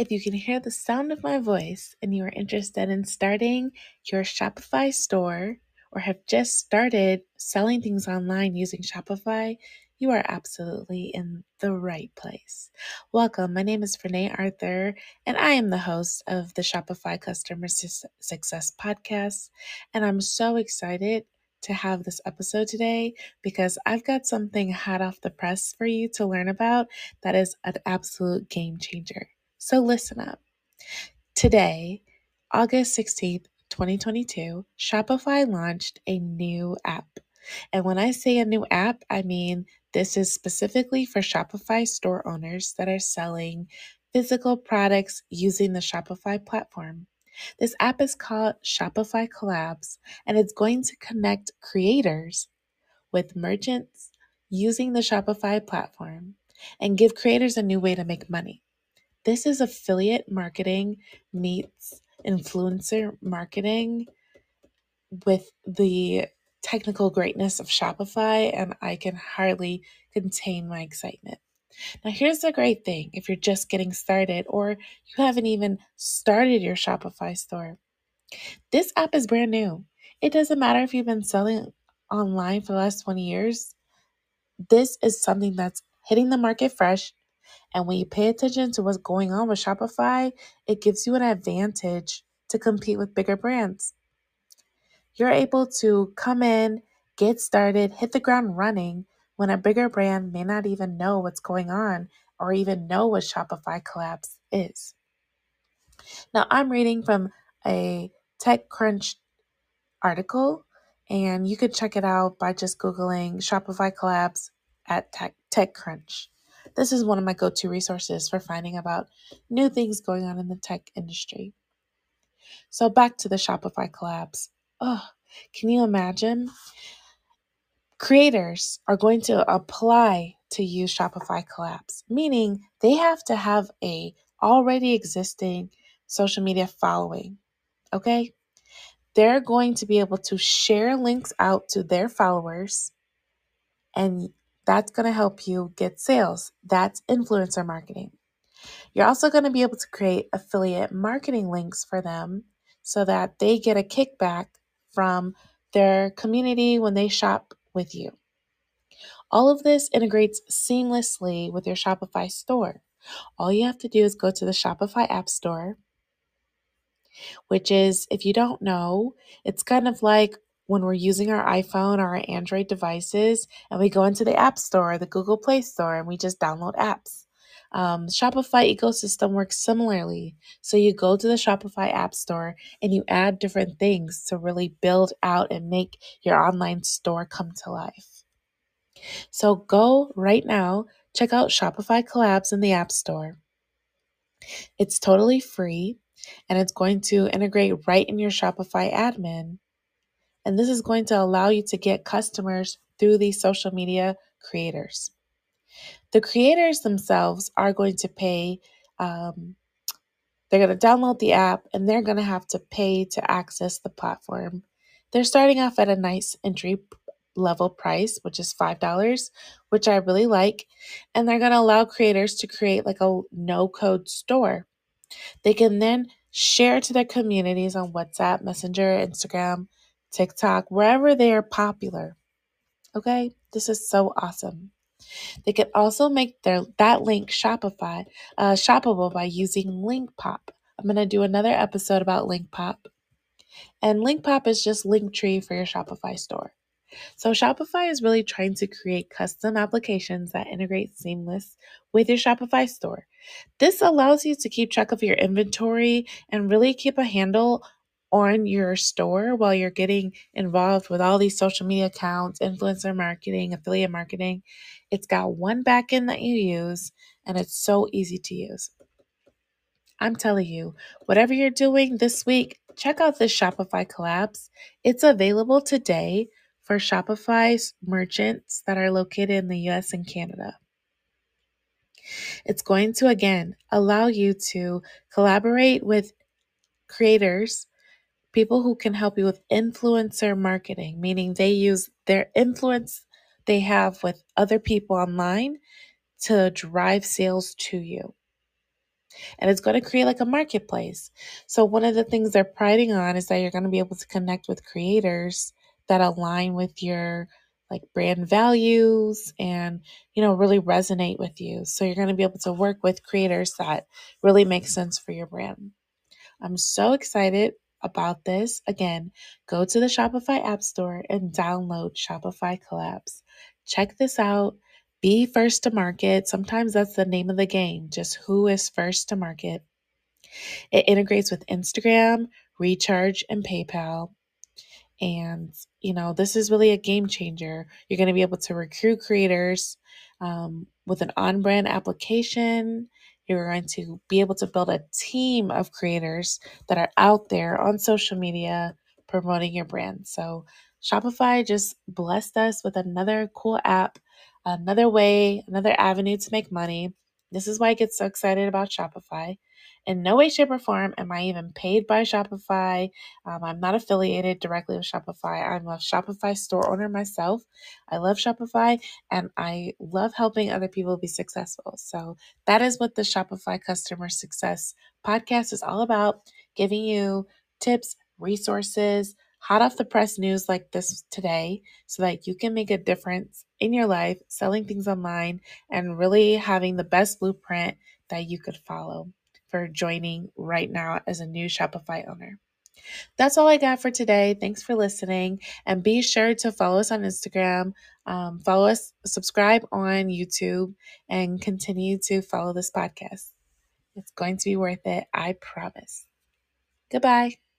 If you can hear the sound of my voice and you are interested in starting your Shopify store or have just started selling things online using Shopify, you are absolutely in the right place. Welcome. My name is Renee Arthur, and I am the host of the Shopify Customer Success Podcast. And I'm so excited to have this episode today because I've got something hot off the press for you to learn about that is an absolute game changer. So listen up. Today, August 16th, 2022, Shopify launched a new app. And when I say a new app, I mean this is specifically for Shopify store owners that are selling physical products using the Shopify platform. This app is called Shopify Collabs, and it's going to connect creators with merchants using the Shopify platform and give creators a new way to make money. This is affiliate marketing meets influencer marketing with the technical greatness of Shopify, and I can hardly contain my excitement. Now, here's the great thing if you're just getting started or you haven't even started your Shopify store, this app is brand new. It doesn't matter if you've been selling online for the last 20 years, this is something that's hitting the market fresh and when you pay attention to what's going on with Shopify, it gives you an advantage to compete with bigger brands. You're able to come in, get started, hit the ground running when a bigger brand may not even know what's going on or even know what Shopify Collabs is. Now, I'm reading from a TechCrunch article, and you could check it out by just Googling Shopify Collabs at Tech, TechCrunch. This is one of my go to resources for finding about new things going on in the tech industry. So, back to the Shopify collabs. Oh, can you imagine? Creators are going to apply to use Shopify collabs, meaning they have to have a already existing social media following. Okay? They're going to be able to share links out to their followers and that's going to help you get sales. That's influencer marketing. You're also going to be able to create affiliate marketing links for them so that they get a kickback from their community when they shop with you. All of this integrates seamlessly with your Shopify store. All you have to do is go to the Shopify App Store, which is, if you don't know, it's kind of like when we're using our iPhone or our Android devices and we go into the App Store, the Google Play Store, and we just download apps. Um, Shopify ecosystem works similarly. So you go to the Shopify App Store and you add different things to really build out and make your online store come to life. So go right now, check out Shopify Collabs in the App Store. It's totally free and it's going to integrate right in your Shopify admin. And this is going to allow you to get customers through these social media creators. The creators themselves are going to pay, um, they're going to download the app and they're going to have to pay to access the platform. They're starting off at a nice entry level price, which is $5, which I really like. And they're going to allow creators to create like a no code store. They can then share to their communities on WhatsApp, Messenger, Instagram, TikTok, wherever they are popular. Okay, this is so awesome. They can also make their that link Shopify uh, shoppable by using LinkPop. I'm gonna do another episode about LinkPop, and LinkPop is just Linktree for your Shopify store. So Shopify is really trying to create custom applications that integrate seamless with your Shopify store. This allows you to keep track of your inventory and really keep a handle on your store while you're getting involved with all these social media accounts, influencer marketing, affiliate marketing. It's got one backend that you use, and it's so easy to use. I'm telling you, whatever you're doing this week, check out this Shopify collabs. It's available today for Shopify's merchants that are located in the US and Canada. It's going to again allow you to collaborate with creators people who can help you with influencer marketing, meaning they use their influence they have with other people online to drive sales to you. and it's going to create like a marketplace. So, one of the things they're priding on is that you're going to be able to connect with creators that align with your like brand values and you know really resonate with you so you're going to be able to work with creators that really make sense for your brand i'm so excited about this again go to the shopify app store and download shopify collabs check this out be first to market sometimes that's the name of the game just who is first to market it integrates with instagram recharge and paypal and, you know, this is really a game changer. You're going to be able to recruit creators um, with an on brand application. You're going to be able to build a team of creators that are out there on social media promoting your brand. So, Shopify just blessed us with another cool app, another way, another avenue to make money. This is why I get so excited about Shopify. In no way, shape, or form am I even paid by Shopify. Um, I'm not affiliated directly with Shopify. I'm a Shopify store owner myself. I love Shopify and I love helping other people be successful. So that is what the Shopify Customer Success podcast is all about giving you tips, resources, hot off the press news like this today so that you can make a difference in your life selling things online and really having the best blueprint that you could follow for joining right now as a new Shopify owner. That's all I got for today. Thanks for listening. And be sure to follow us on Instagram, um, follow us, subscribe on YouTube, and continue to follow this podcast. It's going to be worth it. I promise. Goodbye.